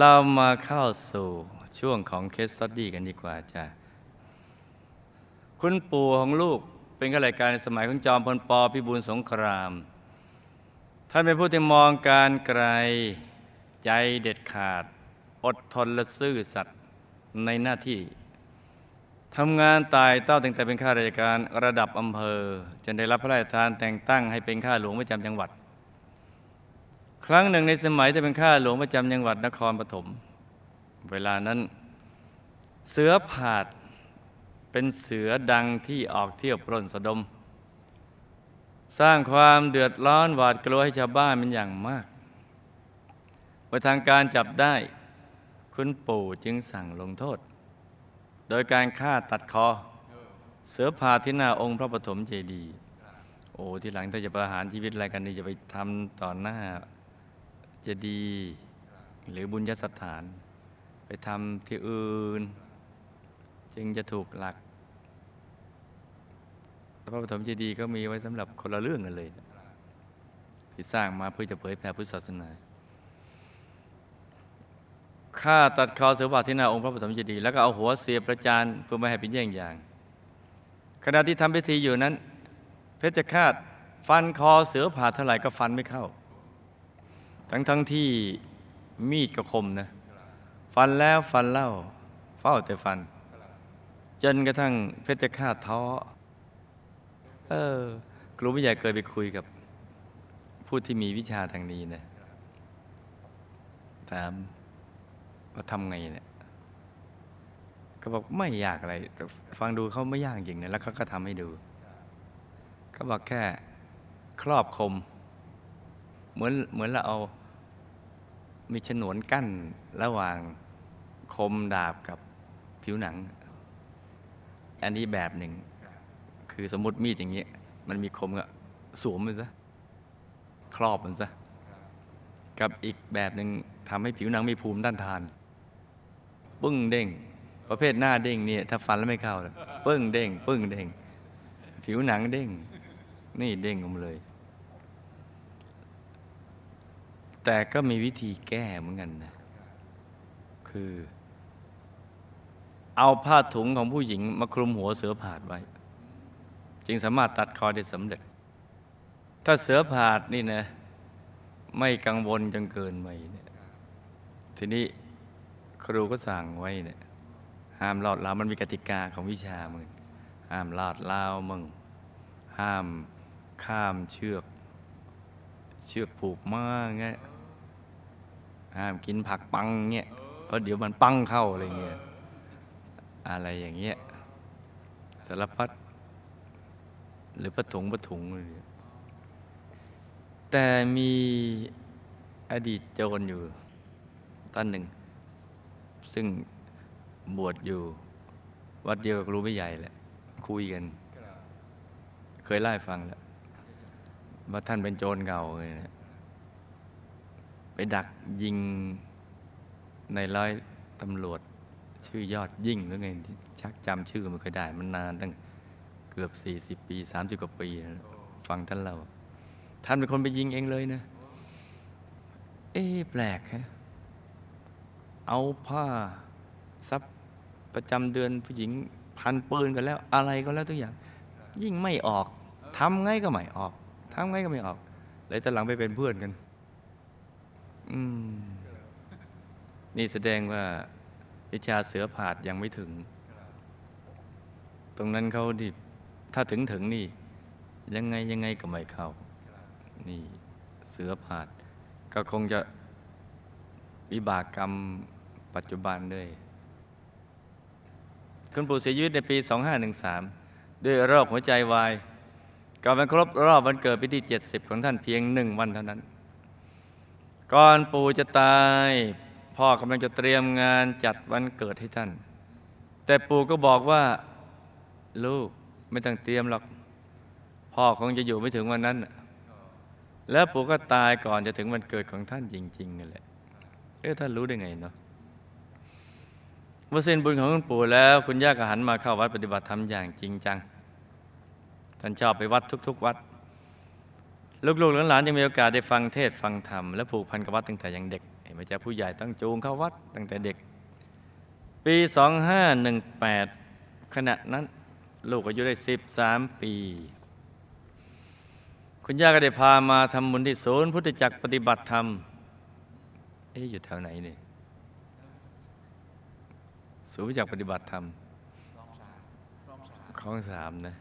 เรามาเข้าสู่ช่วงของเคสสตดี้กันดีกว่าจ้ะคุณปู่ของลูกเป็นข้าราชการในสมัยของจอมพลปพิบูลสงคราม ท่านเป็นผู้ที่มองการไกลใจเด็ดขาด อดทนและซื่อสัตย์ในหน้าที่ทำงานตายเต้าตั้งแต่เป็นข้าราชการระดับอำเภอ จนได้รับพระราชทานแต่งตั้งให้เป็นข้าหลวงประจำจังหวัด ครั้งหนึ่งในสมัยที่เป็นข้าหลวงประจำจังหวัดนครปฐม เวลานั้น เสือผาดเป็นเสือดังที่ออกเที่ยวปล้นสะดม สร้างความเดือดร้อนหวาดกลัวให้ชาวบ้านเป็นอย่างมากเมื่อทางการจับได้ คุณปู่จึงสั่งลงโทษ โดยการฆ่าตัดคอ เสือผาที่หน้าองค์พระปฐมเจดีย์โอ้ที่หลังถ้าจะประหารชีวิตอะไรกันนี่จะไปทำต่อหน้า เจดีย์หรือบุญยสถาน ไปทำที่อื่น จึงจะถูกหลักพระปฐมเจดีย์ก็มีไว้สำหรับคนละเรื่องกันเลยที่สร้างมาเพื่อจะเผยแผ่พุทธศาสนาฆ่าตัดคอเสือป่าที่หน้าองค์พระปฐมเจดีย์แล้วก็เอาหัวเสียบประจานเพื่อไม่ให้เป็นเยี่ยงอย่าง ขณะที่ทำพิธีอยู่นั้น เพชฌฆาตฟันคอเสือผ่าเท่าไหร่ก็ฟันไม่เข้า ทั้งทั้งที่มีดก็คมนะ ฟันแล้วฟันเล่า เฝ้าแต่ฟัน จนกระทั่งเพชฌฆาตท้อ เออ ครูผู้ใหญ่เคยไปคุยกับ ผู้ที่มีวิชาทางนี้นะถามว่าทำไงเนี่ยก็บอกไม่ยากอะไร ฟังดูเขาไม่ยากจริงนะแล้วเขาก็ทำให้ดูเขาบอกแค่ครอบคม เหมือนเหมือนเราเอา มีฉนวนกั้นระหว่างคมดาบกับผิวหนัง อันนี้แบบหนึ่ง คือสมมติมีดอย่างเงี้ยมันมีคมก็สวมมันซะครอบมันซะกับอีกแบบหนึ่งทำให้ผิวหนังมีภูมิต้านทาน ปึ้งเด้ง ประเภทหน้าเด้งเนี่ยถ้าฟันแล้วไม่เข้าเลยปึ้งเด้ง ปึ้งเด้ง ผิวหนังเด้ง นี่เด้งออกมาเลย แต่ก็มีวิธีแก้เหมือนกันนะ คือ เอาผ้าถุงของผู้หญิงมาคลุมหัวเสือผาดไว้ จึงสามารถตัดคอได้สำเร็จ ถ้าเสือผาดนี่นะ ไม่กังวลจนเกินไปเนี่ยทีนี้ครูก็สั่งไว้เนี่ยห้ามลอดลาวมันมีกติกาของวิชามึงห้ามลอดลาวมึง ห้ามข้ามเชือก เชือกผูกมากเงี้ยห้ามกินผักปังเงี้ยเพราะเดี๋ยวมันปังเข้าอะไรเงี้ยอะไรอย่างเงี้ยสารพัดหรือปะถุงปะถุงเลยแต่มีอดีตโจรอยู่ท่านหนึ่ง ซึ่งบวชอยู่วัดเดียวกับครูไม่ใหญ่แหละคุยกัน เคยไล่ฟังแล้ว ว่าท่านเป็นโจรเก่าเลยนะไปดักยิงในร้อยตำรวจชื่อยอดยิ่งหรือไงชักจำชื่อไม่เคอยได้ มันนานตั้งเกือบ 40 ปี 30 กว่าปีนะฟังท่านเรา ท่านเป็นคนไปยิงเองเลยนะ เอ๊แปลกฮะเอาผ้าซับประจำเดือนผู้หญิงพันปืนกันแล้ว อะไรก็แล้วทุกอย่าง ยิ่งไม่ออกทำไงก็ไม่ออก ทำไงก็ไม่ออกเลยตอนหลังไปเป็นเพื่อนกัน อืม นี่แสดงว่าวิชาเสือผาดยังไม่ถึง ตรงนั้นเขาดิถ้าถึงถึงนี่ ยังไงยังไงก็ไม่เข้า นี่เสือผาด ก็คงจะวิบากกรรมปัจจุบันด้วยคุณปู่เสียชีวิตในปี 2513 ด้วยโรคหัวใจวาย ก่อนวันครบรอบวันเกิดปีที่70 ของท่านเพียงหนึ่งวันเท่านั้น ก่อนปู่จะตาย พ่อกำลังจะเตรียมงานจัดวันเกิดให้ท่าน แต่ปู่ก็บอกว่าลูกไม่ต้องเตรียมหรอก พ่อคงจะอยู่ไม่ถึงวันนั้น แล้วปู่ก็ตายก่อนจะถึงวันเกิดของท่านจริงๆนั่นแหละเอ๊ะท่านรู้ได้ไงเนาะเมื่อสิ้นบุญของคุณปู่แล้ว คุณย่าก็หันมาเข้าวัดปฏิบัติธรรมอย่างจริงจัง ท่านชอบไปวัดทุก ๆ วัด ลูกๆหลานๆยังมีโอกาสได้ฟังเทศน์ฟังธรรมและผูกพันกับวัดตั้งแต่ยังเด็กเห็นไหมจ๊ะผู้ใหญ่ต้องจูงเข้าวัดตั้งแต่เด็ก ปี 2518 ขณะนั้น ลูกอายุได้ 13 ปี คุณย่าก็ได้พามาทำบุญที่ศูนย์พุทธจักรปฏิบัติธรรมเอ๊ะอยู่แถวไหนเนี่ยศูนย์พุทธจักรปฏิบัติธรรมคลองสามนะ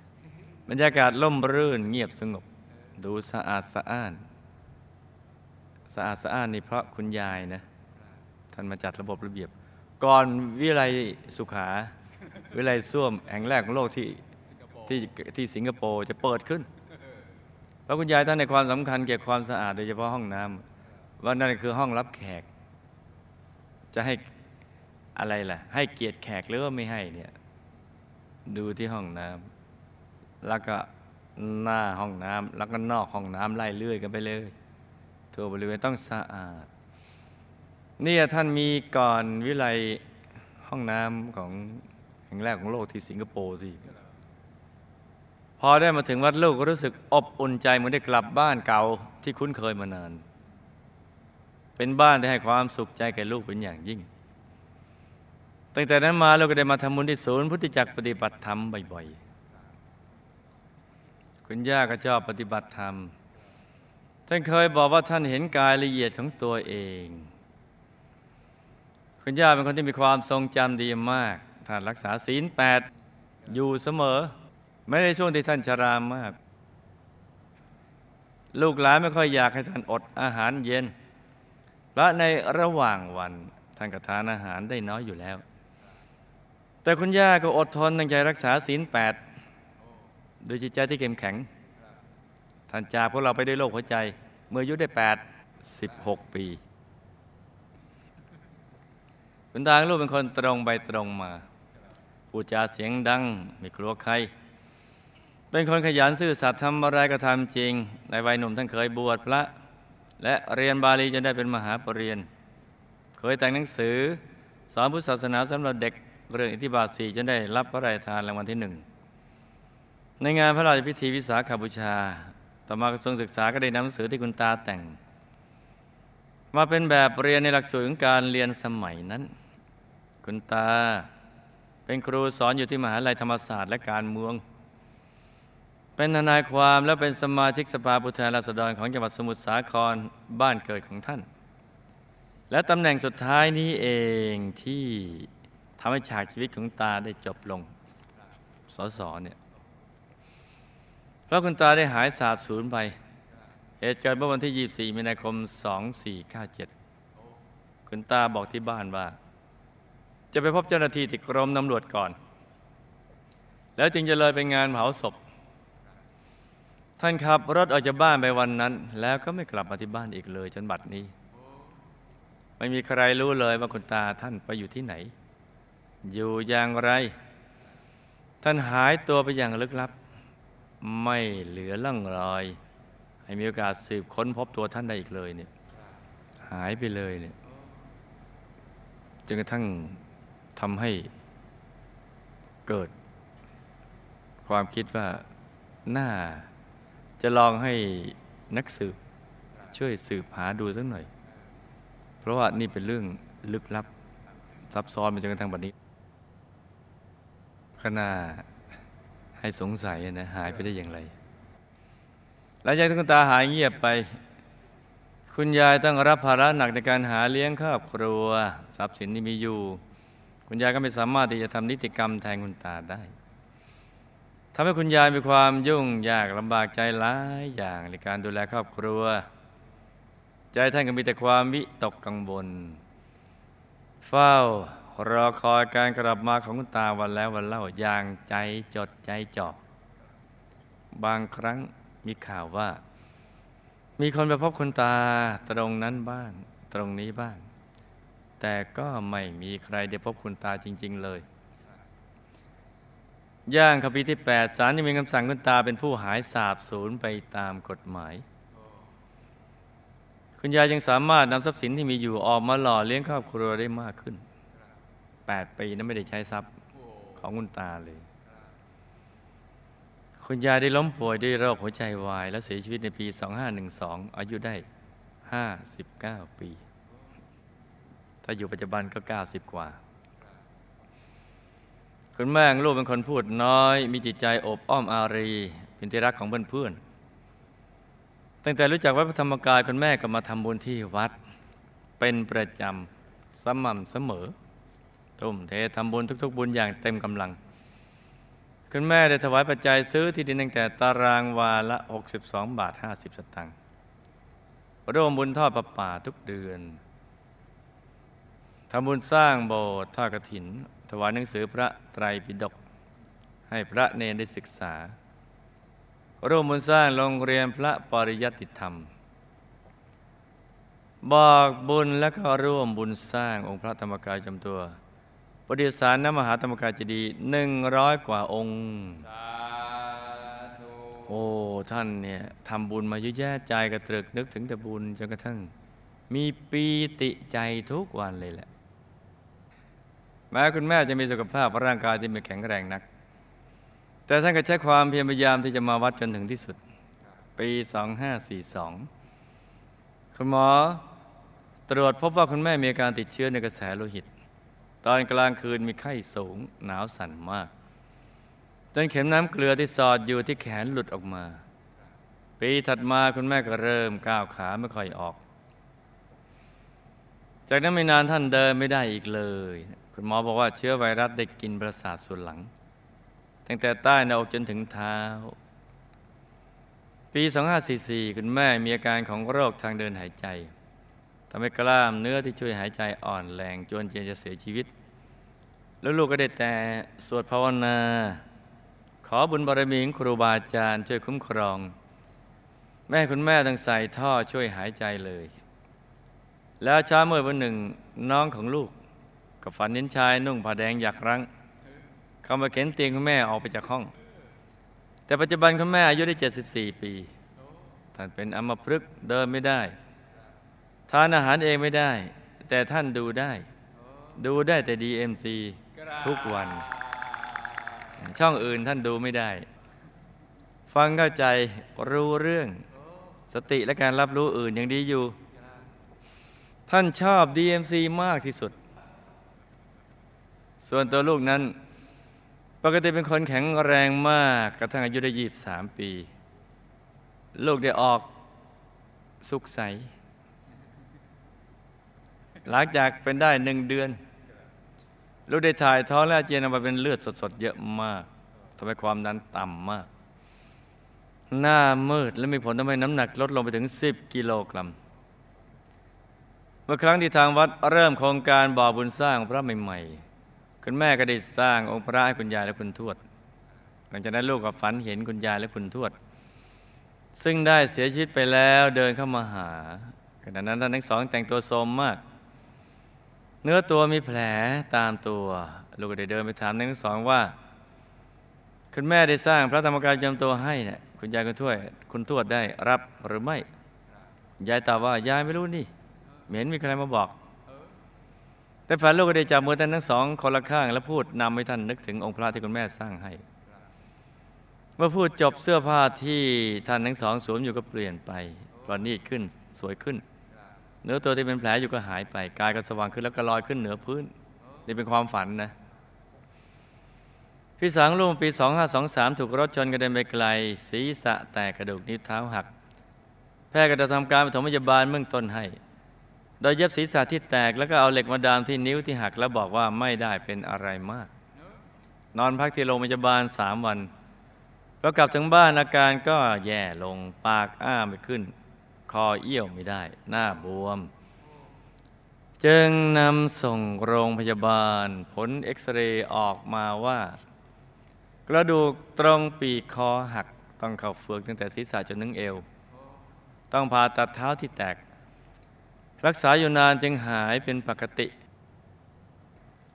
บรรยากาศล่มรื่นเงียบสงบ ดูสะอาดสะอ้าน สะอาดสะอ้านนี่เพราะคุณยายนะ ท่านมาจัดระบบระเบียบ ก่อนวิไลสุขา วิไลส้วมแห่งแรกของโลกที่ที่ที่สิงคโปร์จะเปิดขึ้นเพราะคุณยายท่านในความสำคัญเกี่ยวกับความสะอาดโดยเฉพาะห้องน้ำว่านั่นคือห้องรับแขก จะให้อะไรล่ะ ให้เกียรติแขกหรือว่าไม่ให้เนี่ย ดูที่ห้องน้ำ แล้วก็หน้าห้องน้ำแล้วก็นอกห้องน้ำไล่เลื่อยกันไปเลย ทั่วบริเวณต้องสะอาดนี่ท่านมีก่อนวิไลห้องน้ำของแห่งแรกของโลกที่สิงคโปร์สิพอได้มาถึงวัดลูกก็รู้สึกอบอุ่นใจเหมือนได้กลับบ้านเก่าที่คุ้นเคยมานาน เป็นบ้านที่ให้ความสุขใจแก่ลูกเป็นอย่างยิ่ง ตั้งแต่นั้นมาเราก็ได้มาทำบุญที่ศูนย์พุทธจักรปฏิบัติธรรมบ่อยๆ คุณย่าก็ชอบปฏิบัติธรรม ท่านเคยบอกว่าท่านเห็นกายละเอียดของตัวเอง คุณย่าเป็นคนที่มีความทรงจำดีมาก ท่านรักษาศีลแปดอยู่เสมอ ไม่ได้ช่วงที่ท่านชรามาก ลูกหลานไม่ค่อยอยากให้ท่านอดอาหารเย็นเพราะในระหว่างวันท่านก็ทานอาหารได้น้อยอยู่แล้ว แต่คุณย่าก็อดทนตั้งใจรักษาศีลแปด โดยจิตใจที่เข้มแข็ง ท่านจากพวกเราไปด้วยโรคหัวใจ เมื่ออายุได้แปดสิบหกปีคุณตาลูกเป็นคนตรงไปตรงมาพูดจาเสียงดังไม่กลัวใคร เป็นคนขยันซื่อสัตย์ทำอะไรก็ทำจริง ในวัยหนุ่มท่านเคยบวชพระ และเรียนบาลีจนได้เป็นมหาปรริญญาเคยแต่งหนังสือ สอนพุทธศาสนาสำหรับเด็กเรื่องอิทธิบาทสี่จนได้รับพระราชทานรางวัลที่หนึ่ง ในงานพระราชพิธีวิสาขบูชา ต่อมากระทรวงศึกษาก็ได้นำหนังสือที่คุณตาแต่ง มาเป็นแบบเรียนในหลักสูตรของการเรียนสมัยนั้น คุณตาเป็นครูสอนอยู่ที่มหาลัยธรรมศาสตร์และการเมือง เป็นทนายความและเป็นสมาชิกสภาผู้แทนราษฎรของจังหวัดสมุทรสาครบ้านเกิดของท่าน และตำแหน่งสุดท้ายนี้เองที่ทำให้ฉากชีวิตของตาได้จบลงสสเนี่ย เพราะคุณตาได้หายสาบสูญไป เหตุเกิดเมื่อวันที่ 24 มีนาคม 2497 คุณตาบอกที่บ้านว่า จะไปพบเจ้าหน้าที่ที่กรมตำรวจก่อน แล้วจึงจะเลยไปงานเผาศพ ท่านขับรถออกจากบ้านไปวันนั้น แล้วก็ไม่กลับมาที่บ้านอีกเลยจนบัดนี้ ไม่มีใครรู้เลยว่าคุณตาท่านไปอยู่ที่ไหน อยู่อย่างไร ท่านหายตัวไปอย่างลึกลับ ไม่เหลือล่องรอย ให้มีโอกาสสืบค้นพบตัวท่านได้อีกเลยเนี่ยหายไปเลยเนี่ยจนกระทั่งทำให้เกิด ความคิดว่าน่าจะลองให้นักสืบ ช่วยสืบหาดูสักหน่อย เพราะว่านี่เป็นเรื่องลึกลับ ซับซ้อนมาจนกระทั่งบัดนี้ขณะ ให้สงสัยนะหายไปได้อย่างไร หลังจากที่คุณตาหายเงียบไป คุณยายต้องรับภาระหนักในการหาเลี้ยงครอบครัว ทรัพย์สินที่มีอยู่ คุณยายก็ไม่สามารถที่จะทำนิติกรรมแทนคุณตาได้ทำให้คุณยายมีความยุ่งยากลำบากใจหลายอย่างในการดูแลครอบครัว ใจท่านก็มีแต่ความวิตกกังวลเฝ้า รอคอยการกลับมาของคุณตาวันแล้ววันเล่าอย่างใจจดใจจ่อบางครั้งมีข่าวว่า มีคนไปพบคุณตาตรงนั้นบ้างตรงนี้บ้าง แต่ก็ไม่มีใครได้พบคุณตาจริง ๆ เลย ย่างคปีที่ 8ศาลยังมีคำสั่งคุณตาเป็นผู้หายสาบสูญไปตามกฎหมาย คุณยายยังสามารถนำทรัพย์สินที่มีอยู่ออกมาหล่อเลี้ยงครอบครัวได้มากขึ้น 8 ปีนั้นไม่ได้ใช้ทรัพย์ของคุณตาเลย คุณยายได้ล้มป่วยด้วยโรคหัวใจวาย และเสียชีวิตในปี 2512 อายุได้ 59 ปี ถ้าอยู่ปัจจุบันก็ 90 กว่า คุณแม่ของลูกเป็นคนพูดน้อย มีจิตใจอบอ้อมอารี เป็นที่รักของเพื่อนๆ ตั้งแต่รู้จักวัดพระธรรมกายคุณแม่ก็มาทำบุญที่วัดเป็นประจำสม่ำเสมอ ทุ่มเททำบุญทุก ๆ บุญอย่างเต็มกำลัง คุณแม่ได้ถวายปัจจัยซื้อที่ดินตั้งแต่ตารางวาละ 62 บาท 50 สตางค์ร่วมบุญทอดประป่าทุกเดือนทำบุญสร้างโบสถ์ทอดกระถิน ถวายหนังสือพระไตรปิฎกให้พระเนรได้ศึกษา ร่วมบุญสร้างโรงเรียนพระปริยัติธรรม บอกบุญและก็ร่วมบุญสร้างองค์พระธรรมกายจำตัว ประดิษฐานน้ำมหาธรรมกายเจดีย์หนึ่งร้อยกว่าองค์ โอ้ ท่านเนี่ยทำบุญมาเยอะแยะใจกระตรึกนึกถึงแต่บุญจนกระทั่ง มีปีติใจทุกวันเลยแหละ แม้คุณแม่จะมีสุขภาพร่างกายที่ไม่แข็งแรงนัก แต่ท่านก็ใช้ความเพียรพยายามที่จะมาวัดจนถึงที่สุด ปี 2542 คุณหมอตรวจพบว่าคุณแม่มีอาการติดเชื้อในกระแสโลหิต ตอนกลางคืนมีไข้สูง หนาวสั่นมาก จนเข็มน้ำเกลือที่สอดอยู่ที่แขนหลุดออกมา ปีถัดมาคุณแม่ก็เริ่มก้าวขาไม่ค่อยออก จากนั้นไม่นานท่านเดินไม่ได้อีกเลย คุณหมอบอกว่าเชื้อไวรัสได้กินประสาทส่วนหลัง ตั้งแต่ใต้หน้าอกจนถึงเท้า ปี 2544 คุณแม่มีอาการของโรคทางเดินหายใจ ทำให้กล้ามเนื้อที่ช่วยหายใจอ่อนแรงจนเจนจะเสียชีวิต แล้วลูกก็ได้แต่สวดภาวนา ขอบุญบารมีของครูบาอาจารย์ช่วยคุ้มครอง แม่คุณแม่ต้องใส่ท่อช่วยหายใจเลย แล้วเช้าเมื่อวันหนึ่งน้องของลูก กับฝันเห็นชายนุ่งผ้าแดงอยากรั้งเข้ามาเข็นเตียงคุณแม่ออกไปจากห้อง แต่ปัจจุบันคุณแม่อายุได้ 74 ปีท่านเป็นอัมพฤกษ์เดินไม่ได้ ทานอาหารเองไม่ได้ แต่ท่านดูได้ ดูได้แต่ DMC ทุกวัน ช่องอื่นท่านดูไม่ได้ ฟังเข้าใจรู้เรื่อง สติและการรับรู้อื่นยังดีอยู่ ท่านชอบ DMC มากที่สุด ส่วนตัวลูกนั้น ปกติเป็นคนแข็งแรงมากกระทั่งอายุได้ยีบสามปี ลูกได้ออกสุขใส หลังจากเป็นได้หนึ่งเดือน ลูกได้ถ่ายท้องและอาเจียนออกมาเป็นเลือดสดๆ เยอะมากทำให้ความดันต่ำมาก หน้ามืดและมีผลทำให้น้ำหนักลดลงไปถึง 10 กิโลกรัม เมื่อครั้งที่ทางวัดเริ่มโครงการบ่อบุญสร้างพระใหม่ๆ คุณแม่ก็ได้สร้างองค์พระให้คุณยายและคุณทวด หลังจากนั้นลูกก็ฝันเห็นคุณยายและคุณทวด ซึ่งได้เสียชีวิตไปแล้วเดินเข้ามาหาขณะนั้นท่านทั้งสองแต่งตัวโทรมมาก เนื้อตัวมีแผลตามตัว ลูกก็ได้เดินไปถามทั้งสองว่า คุณแม่ได้สร้างพระธรรมกายจำตัวให้เนี่ยคุณยายคุณทวดคุณทวดได้รับหรือไม่ ยายตอบว่ายายไม่รู้นี่ไม่เห็นมีใครมาบอกแต่ฝันลูกก็ได้จับมือท่านทั้งสองคนละข้าง แล้วพูดนำให้ท่านนึกถึงองค์พระที่คุณแม่สร้างให้ เมื่อพูดจบเสื้อผ้าที่ท่านทั้งสองสวมอยู่ก็เปลี่ยนไปประณีตขึ้นสวยขึ้น เนื้อตัวที่เป็นแผลอยู่ก็หายไปกายก็สว่างขึ้นแล้วก็ลอยขึ้นเหนือพื้น นี่เป็นความฝันนะ พี่สังลูกปี 2523 ถูกรถชนกระเด็นไปไกล ศีรษะแตกกระดูกนิ้วเท้าหัก แพทย์ก็จะทำการปฐมพยาบาลเบื้องต้นให้ โดยเย็บศีรษะที่แตกแล้วก็เอาเหล็กมาดามที่นิ้วที่หัก แล้วบอกว่าไม่ได้เป็นอะไรมาก นอนพักที่โรงพยาบาลสามวันพอกลับถึงบ้านอาการก็แย่ลงปากอ้าไม่ขึ้น คอเอี้ยวไม่ได้ หน้าบวม จึงนำส่งโรงพยาบาล ผลเอ็กซเรย์ออกมาว่า กระดูกตรงปีกคอหักต้องเข้าเฟือกตั้งแต่ศีรษะจนถึงเอว ต้องผ่าตัดเท้าที่แตก รักษาอยู่นานจึงหายเป็นปกติ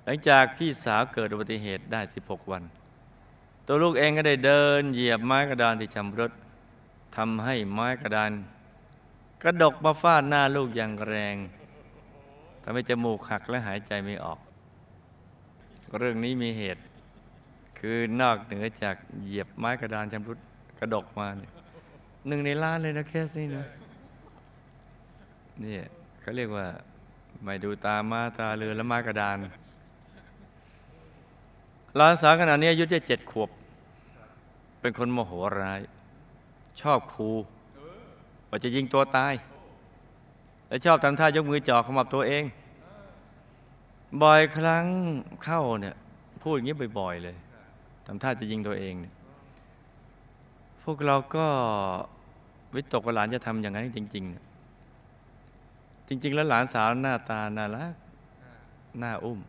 หลังจากพี่สาวเกิดอุบัติเหตุได้ 16 วัน ตัวลูกเองก็ได้เดินเหยียบไม้กระดานที่ชำรุดทำให้ไม้กระดาน กระดกมาฟาดหน้าลูกอย่างแรงทำให้จมูกหักและหายใจไม่ออก เรื่องนี้มีเหตุ คือนอกเหนือจากเหยียบไม้กระดานชำรุดกระดกมาเนี่ยหนึ่งในล้านเลยนะแค่นี้นะนี่เขาเรียกว่า ไม่ดูตามาตาเรือและม้กระดานหลานสาวขนาดนี้อายุจะเจ็ดขวบ เป็นคนโมโหร้าย ชอบครู ว่าจะยิงตัวตาย และชอบทำท่ายกมือจ่อขมับตัวเอง บ่อยครั้งเข้าเนี่ยพูดอย่างนี้บ่อยๆเลยทำท่าจะยิงตัวเองเนี่ยพวกเราก็วิตกว่าหลานจะทำอย่างนั้นจริงๆนะจริง ๆ แล้วหลานสาวหน้าตาน่ารักหน้าอุ้ม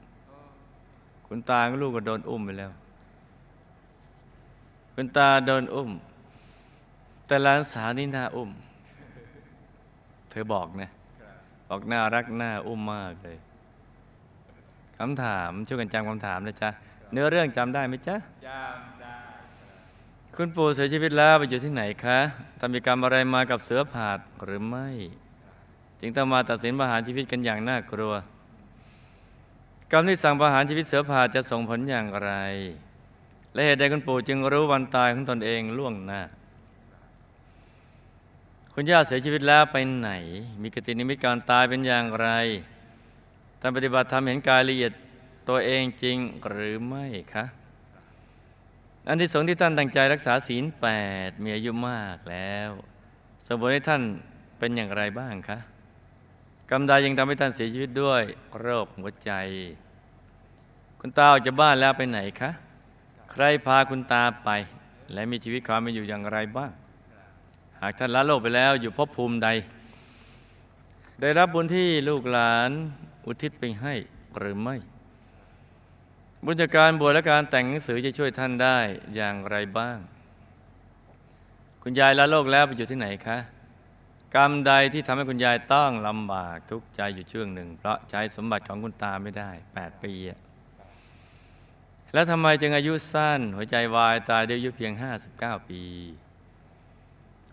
คุณตากลูกก็โดนอุ้มไปแล้ว คุณตาโดนอุ้ม แต่หลานสาวนี่หน้าอุ้ม ธอบอกนะบอกน่ารักหน้าอุ้มมากเลยคำถามช่วยกันจำคำถามนะจ๊ะเนื้อเรื่องจำได้ไหมจ๊ะจำได้คุณปู่เสียชีวิตแล้วไปอยู่ที่ไหนคะทำกิจกรรมอะไรมากับเสือผาดหรือไม่ จึงต้องมาตัดสินประหารชีวิตกันอย่างน่ากลัว กรรมที่สั่งประหารชีวิตเสือผาดจะส่งผลอย่างไร และเหตุใดคุณปู่จึงรู้วันตายของตนเองล่วงหน้า คุณย่าเสียชีวิตแล้วไปไหน มีกตินิมิตการตายเป็นอย่างไรท่านปฏิบัติธรรมเห็นกายละเอียดตัวเองจริงหรือไม่คะอันที่สงที่ท่านตั้งใจรักษาศีลแปดมีอายุมากแล้วสมบูรณ์ให้ท่านเป็นอย่างไรบ้างคะกรรมใดยังทำให้ท่านเสียชีวิตด้วยโรคหัวใจ คุณตาออกจากบ้านแล้วไปไหนคะ ใครพาคุณตาไป และมีชีวิตความเป็นอยู่อย่างไรบ้างากท่านละโลกไปแล้วอยู่ภพภูมิใด ได้รับบุญที่ลูกหลานอุทิศไปให้หรือไม่ บุญจากการบวชและการแต่งหนังสือจะช่วยท่านได้อย่างไรบ้าง คุณยายละโลกแล้วไปอยู่ที่ไหนคะกรรมใดที่ทำให้คุณยายต้องลำบากทุกข์ใจอยู่ช่วงหนึ่ง เพราะใช้สมบัติของคุณตาไม่ได้ 8 ปีอะแล้วทำไมจึงอายุสั้น หัวใจวายตายเด้วยอายุเพียง 59 ปี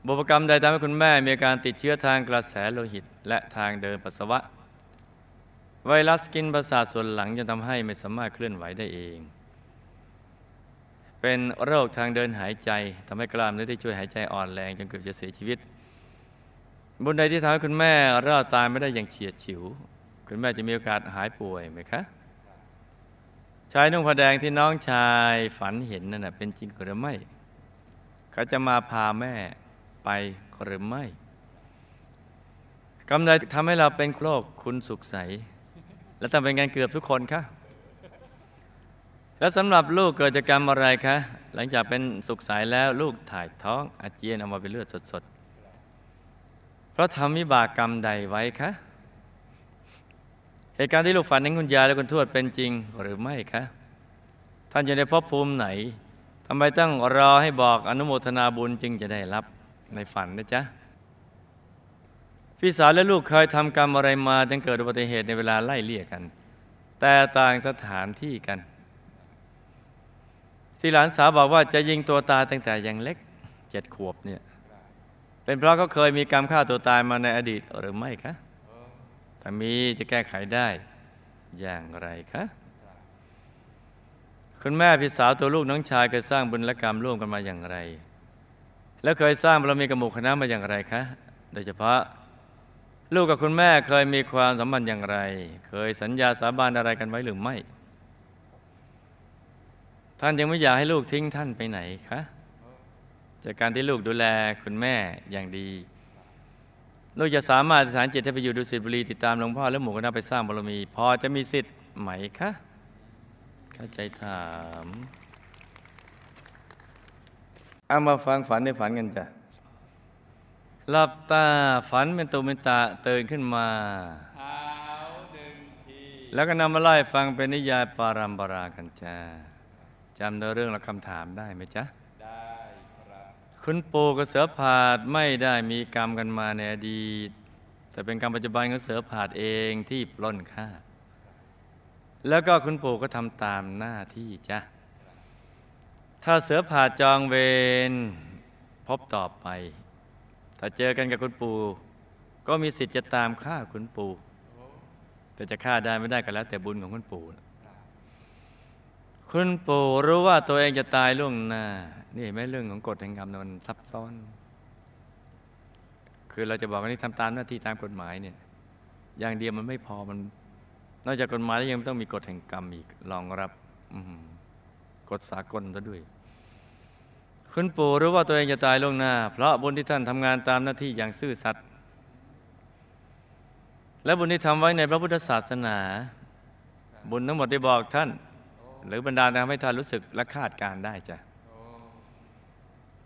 บุพกรรมใดทำให้คุณแม่มีอาการติดเชื้อทางกระแสโลหิต และทางเดินปัสสาวะ ไวรัสกินประสาทส่วนหลังจนทำให้ไม่สามารถเคลื่อนไหวได้เอง เป็นโรคทางเดินหายใจทำให้กล้ามเนื้อที่ช่วยหายใจอ่อนแรงจนเกือบจะเสียชีวิต บุญใดที่ทำให้คุณแม่รอดตายไม่ได้อย่างเฉียดฉิว คุณแม่จะมีโอกาสหายป่วยไหมคะชายนุ่งผ้าแดงที่น้องชายฝันเห็นนั่นเป็นจริงหรือไม่เขาจะมาพาแม่ ไปหรือไม่กรรมใดทำให้เราเป็นโรคคุณสุขใส และทำเป็นกันเกือบทุกคนคะแล้วสำหรับลูกเกิดจากกรรมอะไรคะ หลังจากเป็นสุขใสแล้วลูกถ่ายท้องอาเจียนออกมาเป็นเลือดสดๆ เพราะทำวิบากกรรมใดไว้คะ เหตุการณ์ที่ลูกฝันเห็นคุณยายและคุณทวดเป็นจริงหรือไม่คะ ท่านอยู่ในภพภูมิไหนทำไมต้องรอให้บอกอนุโมทนาบุญจึงจะได้รับ ในฝันนะจ๊ะ พี่สาวและลูกเคยทำกรรมอะไรมาจึงเกิดอุบัติเหตุในเวลาไล่เลี่ยกัน แต่ต่างสถานที่กันที่หลานสาวบอกว่าจะยิงตัวตายตั้งแต่ยังเล็กเจ็ดขวบเนี่ยเป็นเพราะเขาเคยมีกรรมฆ่าตัวตายมาในอดีตหรือไม่คะถ้ามีจะแก้ไขได้อย่างไรคะคุณแม่พี่สาวตัวลูกน้องชายเคยสร้างบุญและกรรมร่วมกันมาอย่างไร แล้วเคยสร้างบารมีกบหมู่คณะมาอย่างไรคะ โดยเฉพาะ ลูกกับคุณแม่เคยมีความสัมพันธ์อย่างไร เคยสัญญาสาบานอะไรกันไว้หรือไม่ ท่านยังไม่อยากให้ลูกทิ้งท่านไปไหนคะจากการที่ลูกดูแลคุณแม่อย่างดี ลูกจะสามารถสานจิตให้ไปอยู่ดุสิตบุรีติดตามหลวงพ่อและหมู่คณะไปสร้างบารมี พอจะมีสิทธิ์ไหมคะเข้าใจถาม เอามาฟังฝันในฝันกันจ้ะหลับตาฝันเป็นตุเป็นตาตื่นขึ้นมาเท้าหนึ่งทีแล้วก็นำมาไล่ฟังเป็นนิยายปารัมปรากันจ้าจำเนื้อเรื่องและคำถามได้ไหมจ๊ะ ได้ครับ คุณปู่กับเสือผาดไม่ได้มีกรรมกันมาในอดีต แต่เป็นกรรมปัจจุบันของเสือผาดเองที่ปล้นฆ่า แล้วก็คุณปู่ก็ทำตามหน้าที่จ้ะ ถ้าเสือผ่าจองเวรพบต่อไป ถ้าเจอกันกับคุณปู่ก็มีสิทธิ์จะตามฆ่าคุณปู่แต่จะฆ่าได้ไม่ได้ก็แล้ว แต่บุญของคุณปู่คุณปู่รู้ว่าตัวเองจะตายล่วงหน้า นี่เห็นไหมเรื่องของกฎแห่งกรรมมันซับซ้อน คือเราจะบอกว่านี่ทำตามหน้าที่ตามกฎหมายเนี่ย อย่างเดียวมันไม่พอมัน นอกจากกฎหมายแล้วยังต้องมีกฎแห่งกรรมอีกรองรับอกฎสากลซะด้วย คุณปู่รู้ว่าตัวเองจะตายล่วงหน้า เพราะบุญที่ท่านทำงานตามหน้าที่อย่างซื่อสัตย์และบุญที่ทำไว้ในพระพุทธศาสนา บุญทั้งหมดที่บอกท่าน หรือบรรดาทำให้ท่านรู้สึกและคาดการได้จ้ะ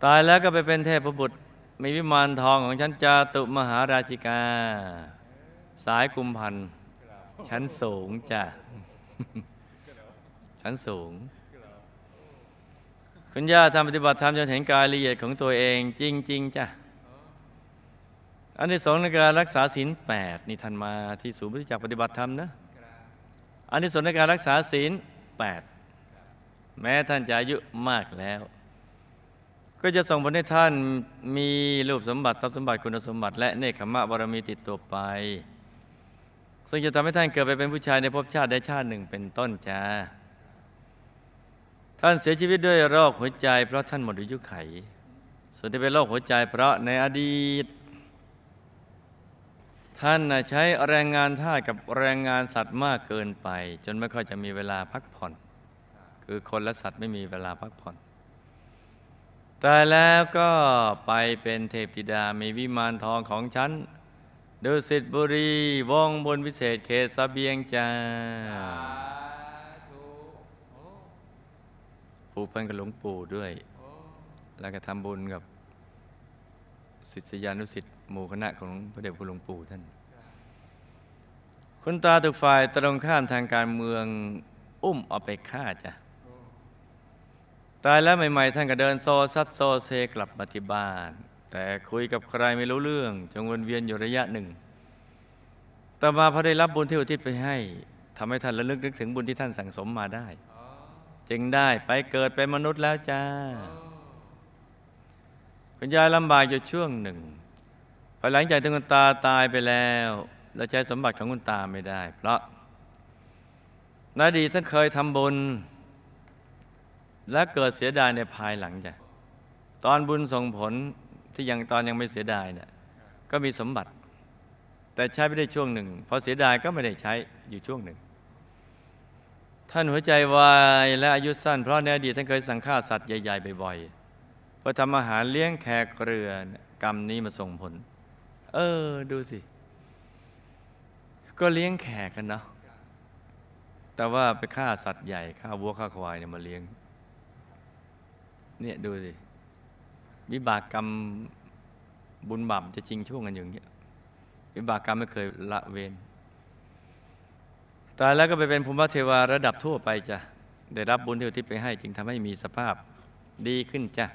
ตายแล้วก็ไปเป็นเทพบุตรมีวิมานทองของชั้นจาตุมหาราชิกา สายกุมพันชั้นสูงจ้ะชั้นสูง คุณย่าทำปฏิบัติธรรมจนเห็นกายละเอียดของตัวเองจริง ๆจ้ะอันที่สองในการรักษาศีลแปดนี่ท่านมาที่ศูนย์ปฏิจักปฏิบัติธรรมนะอันที่สองในการรักษาศีลแปดแม้ท่านจะอายุมากแล้ว ก็จะส่งผลให้ท่านมีรูปสมบัติทรัพย์สมบัติคุณสมบัติ และเนคขมะบารมีติดตัวไป ซึ่งจะทำให้ท่านเกิดไปเป็นผู้ชายในภพชาติใดชาติหนึ่งเป็นต้นจ้า ท่านเสียชีวิตด้วยโรคหัวใจ เพราะท่านหมดอายุไข ส่วนที่เป็นโรคหัวใจ เพราะในอดีต ท่านใช้แรงงานท่ากับแรงงานสัตว์มากเกินไป จนไม่ค่อยจะมีเวลาพักผ่อน คือคนและสัตว์ไม่มีเวลาพักผ่อนแต่แล้วก็ไปเป็นเทพธิดามีวิมานทองของฉันดุสิตบุรีวงบนวิเศษเขตสะเบียงจ้า สาธุโอ้ ผูกพันกับหลวงปู่ด้วย แล้วก็ทำบุญกับศิษยานุศิษย์หมู่คณะของพระเดชคุณหลวงปู่ท่าน คุณตาถูกฝ่ายตรงข้ามทางการเมืองอุ้มเอาไปฆ่าจ้ะตายแล้วใหม่ ๆ ท่านก็เดินโซซัดโซเซกลับมาที่บ้าน แต่คุยกับใครไม่รู้เรื่อง จงวนเวียนอยู่ระยะหนึ่ง ต่อมาพอได้รับบุญที่อุทิศไปให้ทำให้ท่านระลึกนึกถึงบุญที่ท่านสั่งสมมาได้ จึงได้ไปเกิดเป็นมนุษย์แล้วจ้า คุณยายลำบากอยู่ช่วงหนึ่งภายหลังจากที่คุณตาตายไปแล้วและใช้สมบัติของคุณตาไม่ได้ เพราะในอดีตท่านเคยทำบุญ และเกิดเสียดายในภายหลังจ้ะตอนบุญส่งผลที่ยังตอนยังไม่เสียดายเนี่ยก็มีสมบัติ แต่ใช้ไม่ได้ช่วงหนึ่งพอเสียดายก็ไม่ได้ใช้อยู่ช่วงหนึ่ง ท่านหัวใจวายและอายุสั้นเพราะในอดีตท่านเคยสังฆ่าสัตว์ใหญ่ ๆ บ่อยๆเพื่อทำอาหารเลี้ยงแขกเรือกรรมนี้มาส่งผล เออ ดูสิ ก็เลี้ยงแขกกันเนาะแต่ว่าไปฆ่าสัตว์ใหญ่ฆ่าวัวฆ่าควายเนี่ยมาเลี้ยง เนี่ยดูสิวิบากกรรมบุญบาปจะจริงช่วงกันอย่างเงี้ยวิบากกรรมไม่เคยละเว้น ตายแล้วก็ไปเป็นภูมิเทวาระดับทั่วไปจ้ะได้รับบุญที่อุทิศไปให้จึงทำให้มีสภาพดีขึ้นจ้ะ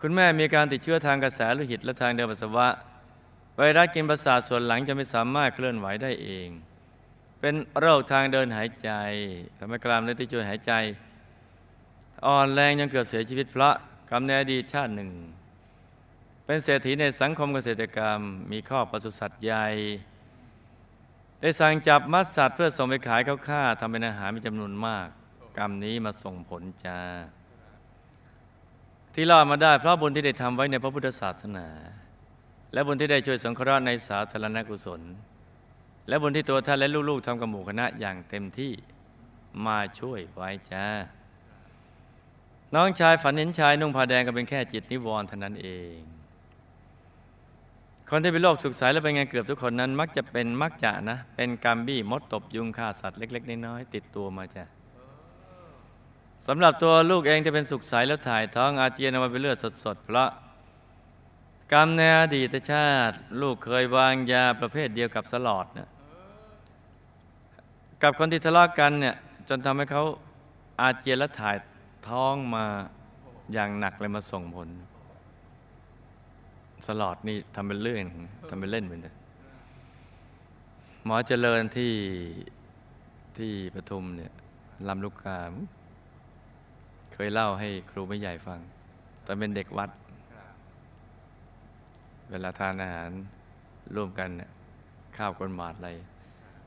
คุณแม่มีการติดเชื้อทางกระแสโลหิตและทางเดินปัสสาวะ ไวรัสกินประสาทส่วนหลังจะไม่สามารถเคลื่อนไหวได้เอง เป็นโรคทางเดินหายใจทำให้กล้ามเนื้อที่ช่วยหายใจ อ่อนแรงจนเกือบเสียชีวิตเพราะกรรมในอดีตชาติหนึ่ง เป็นเศรษฐีในสังคมเกษตรกรรม มีข้อปศุสัตว์ใหญ่ ได้สั่งจับมัดสัตว์เพื่อส่งไปขายเขาฆ่าทำเป็นอาหารมีจำนวนมาก กรรมนี้มาส่งผลจ้า ที่รอดมาได้เพราะบุญที่ได้ทำไว้ในพระพุทธศาสนา และบุญที่ได้ช่วยสงเคราะห์ในสาธารณกุศล และบุญที่ตัวท่านและลูกๆทำกับหมู่คณะอย่างเต็มที่มาช่วยไว้จ้า น้องชายฝันเห็นชายนุ่งผ้าแดงก็เป็นแค่จิตนิวรณ์เท่านั้นเอง คนที่เป็นโรคสุขใสและเป็นไงเกือบทุกคนนั้น มักจะเป็นมักจะนะ เป็นกรรมบี้มดตบยุงฆ่าสัตว์เล็ก ๆ น้อยๆติดตัวมาจ้ะสำหรับตัวลูกเองจะเป็นสุขใสแล้วถ่ายท้องอาเจียนออกมาเป็นเลือดสดๆเพราะกรรมในอดีตชาติ ลูกเคยวางยาประเภทเดียวกับสลอดนะกับคนที่ทะเลาะกันเนี่ยจนทำให้เขาอาเจียนและถ่ายท้องมาอย่างหนักเลยมาส่งผล สลอดนี่ทำเป็นเรื่องทำเป็นเล่นไปเลยหมอเจริญที่ที่ปทุมเนี่ยลำลูกกาเคยเล่าให้ครูไม่ใหญ่ฟัง ตอนเป็นเด็กวัด เวลาทานอาหารร่วมกันเนี่ยข้าวกลนหมาดอะไร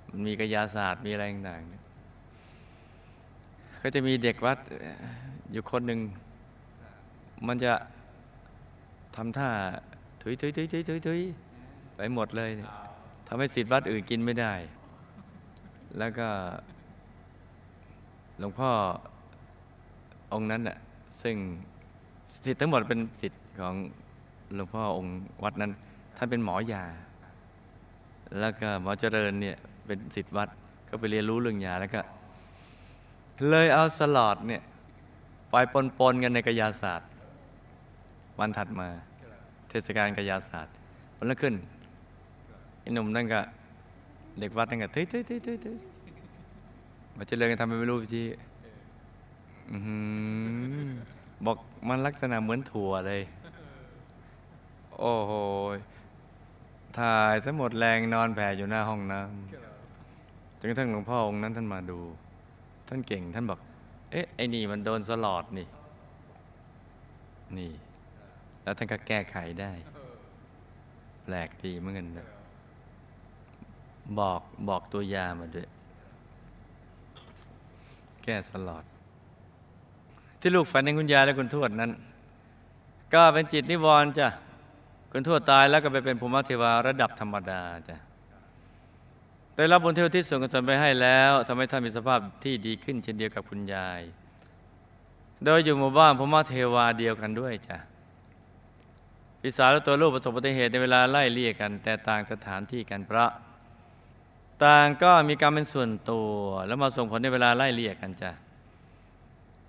มันมีกระยาศาสตร์มีอะไรต่างๆเนี่ยก็จะมีเด็กวัดอยู่คนหนึ่ง มันจะทำท่า ถุยถุยถุยถุยถุยถุยไปหมดเลยเนี่ยทำให้สิทธิ์วัดอื่นกินไม่ได้ แล้วก็หลวงพ่อองค์นั้นน่ะซึ่งสิทธิ์ทั้งหมดเป็นสิทธิ์ของหลวงพ่อองค์วัดนั้น ท่านเป็นหมอยา แล้วก็หมอเจริญเนี่ยเป็นสิทธิ์วัดก็ไปเรียนรู้เรื่องยาแล้วก็ เลยเอาสลอดเนี่ยไปปนๆกันในกายาศาสตร์ วันถัดมา เทศกาลกายาศาสตร์วันละขึ้นไอ้หนุ่มนั่นก็เด็กวัดนั่นก็เฮ้ยเฮ้ยเฮ้ยเฮ้ยเฮ้มาเจริญกันทำไปไม่รู้วิธีอื้บอกมันลักษณะเหมือนถั่วเลย โอ้โหถ่ายซะหมดแรงนอนแผ่อยู่หน้าห้องน้ำจนกระทั่งหลวงพ่อองค์นั้นท่านมาดู ท่านเก่งท่านบอก เอ๊ะไอ้นี่มันโดนสลอดนี่ นี่ แล้วท่านก็แก้ไขได้ แปลกดีเหมือนกันนะบอกบอกตัวยามาด้วย แก้สลอด ที่ลูกฝันในคุณยายและคุณทวดนั้น ก็เป็นจิตนิวรณ์จ้ะคุณทวดตายแล้วก็ไปเป็นภูมิเทวาระดับธรรมดาจ้ะได้รับบุญเทวที่ส่งกุศลไปให้แล้วทำให้ท่านมีสภาพที่ดีขึ้นเช่นเดียวกับคุณยาย โดยอยู่หมู่บ้านพมเทวาเดียวกันด้วยจ้ะ พี่สาวและตัวลูกประสบอุบัติเหตุในเวลาไล่เลี่ยกัน แต่ต่างสถานที่กันเพราะ ต่างก็มีกรรมเป็นส่วนตัว แล้วมาส่งผลในเวลาไล่เลี่ยกันจ้ะ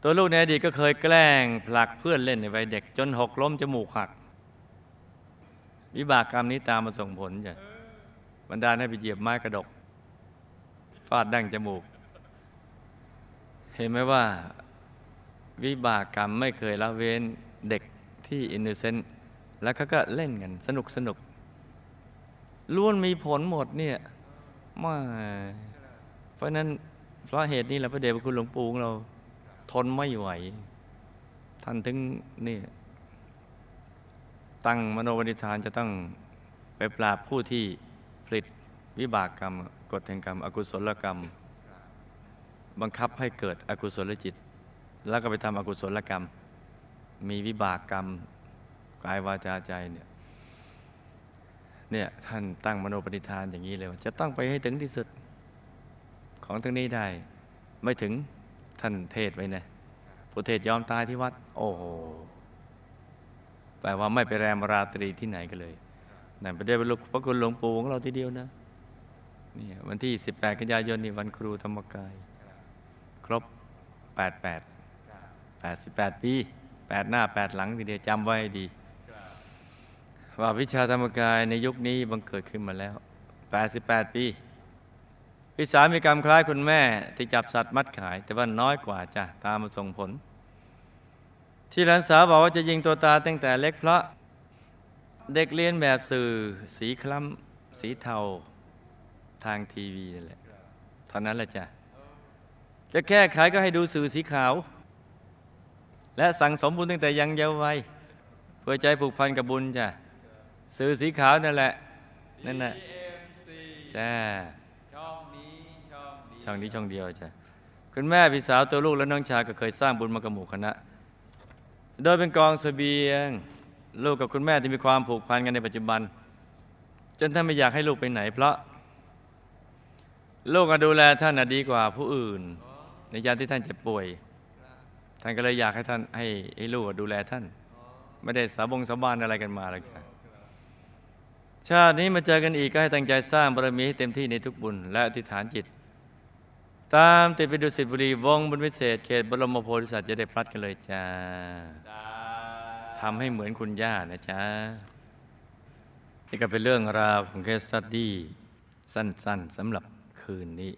ตัวลูกในอดีตก็เคยแกล้งผลักเพื่อนเล่นในวัยเด็ก จนหกล้มจมูกหัก วิบากกรรมนี้ตามมาส่งผลจ้ะบรรดาให้ไปเหยียบไม้กระดกฟาดดั้งจมูก เห็นไหมว่า วิบากกรรมไม่เคยละเว้นเด็กที่อินโนเซนต์ แล้วเขาก็เล่นกันสนุกสนุกล้วนมีผลหมดเนี่ยมาเพราะนั้นเพราะเหตุนี้แหละพระเดชพระคุณหลวงปู่ของเราทนไม่ไหว ท่านถึงนี่ตั้งมโนบณิธานจะต้องไปปราบผู้ที่ผลิตวิบากกรรมกฎแห่งกรรม อกุศลกรรม บังคับให้เกิดอกุศลจิต แล้วก็ไปทำอกุศลกรรม มีวิบากกรรม กายวาจาใจเนี่ยเนี่ยท่านตั้งมโนปณิธานอย่างนี้เลยว่าจะต้องไปให้ถึงที่สุดของทั้งนี้ได้ ไม่ถึงท่านเทศไว้นะผู้เทศยอมตายที่วัด โอ้โหแปลว่าไม่ไปแรมราตรีที่ไหนกันเลยนั่นไปได้บรรลุพระคุณหลวงปู่ของเราทีเดียวนะเนี่ยวันที่ 18 กันยายนนี่วันครูธรรมกาย ครบ 88 88 ปี 8 หน้า 8 หลังทีเดียวจำไว้ดี ว่าวิชาธรรมกายในยุคนี้บังเกิดขึ้นมาแล้ว 88 ปีพี่สามีกรรมคล้ายคุณแม่ที่จับสัตว์มัดขาย แต่ว่าน้อยกว่าจ้ะตามมาส่งผล ที่หลานสาวบอกว่าจะยิงตัวตาตั้งแต่เล็กเพราะเด็กเรียนแบบสื่อสีคล้ำสีเทาทางทีวีนั่นแหละเท่านั้นแหละจ้ะจะแก้ไขก็ให้ดูสื่อสีขาว และสั่งสมบุญตั้งแต่ยังเยาว์วัยเพื่อใจผูกพันกับบุญจ้ะ สื่อสีขาวนั่นแหละ นั่นแหละ DMC จ้าช่องนี้ช่องนี้ช่องนี้ช่องเดียวจ้ะคุณแม่พี่สาวตัวลูกและน้องชายก็เคยสร้างบุญมากับหมู่คณะ โดยเป็นกองเสบียง ลูกกับคุณแม่ที่มีความผูกพันกันในปัจจุบัน จนท่านไม่อยากให้ลูกไปไหน เพราะ ลูกก็ดูแลท่านน่ะดีกว่าผู้อื่น ในยามที่ท่านเจ็บป่วย ท่านก็เลยอยากให้ท่านให้ให้ลูกดูแลท่าน ไม่ได้สาบงสาบานอะไรกันมาหรอกจ้ะ ชาตินี้มาเจอกันอีกก็ให้ตั้งใจสร้างบารมีให้เต็มที่ในทุกบุญและอธิษฐานจิต ตามติดไปดูสิบุรีวงบุญวิเศษ เขตบรมโพธิสัตว์จะได้พลัดกันเลยจ้าสาทำให้เหมือนคุณย่านะจ๊ะนี่ก็เป็นเรื่องราวของเคสตัดี้สั้นๆสำหรับคืนนี้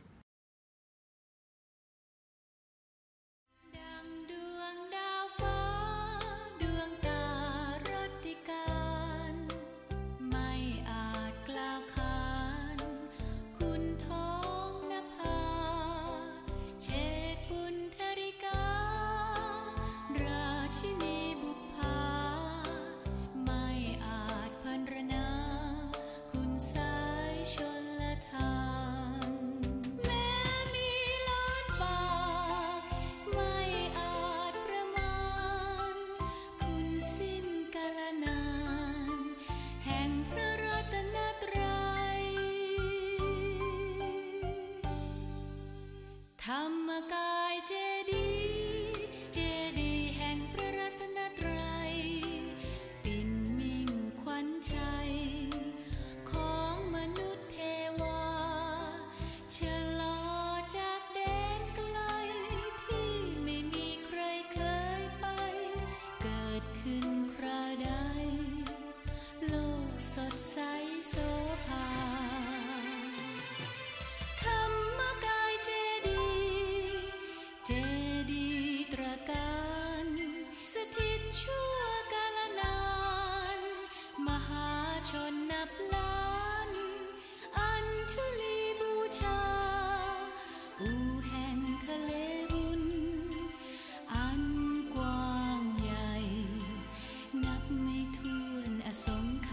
สมไข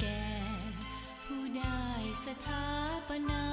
แก่ผู้ได้สถาปนา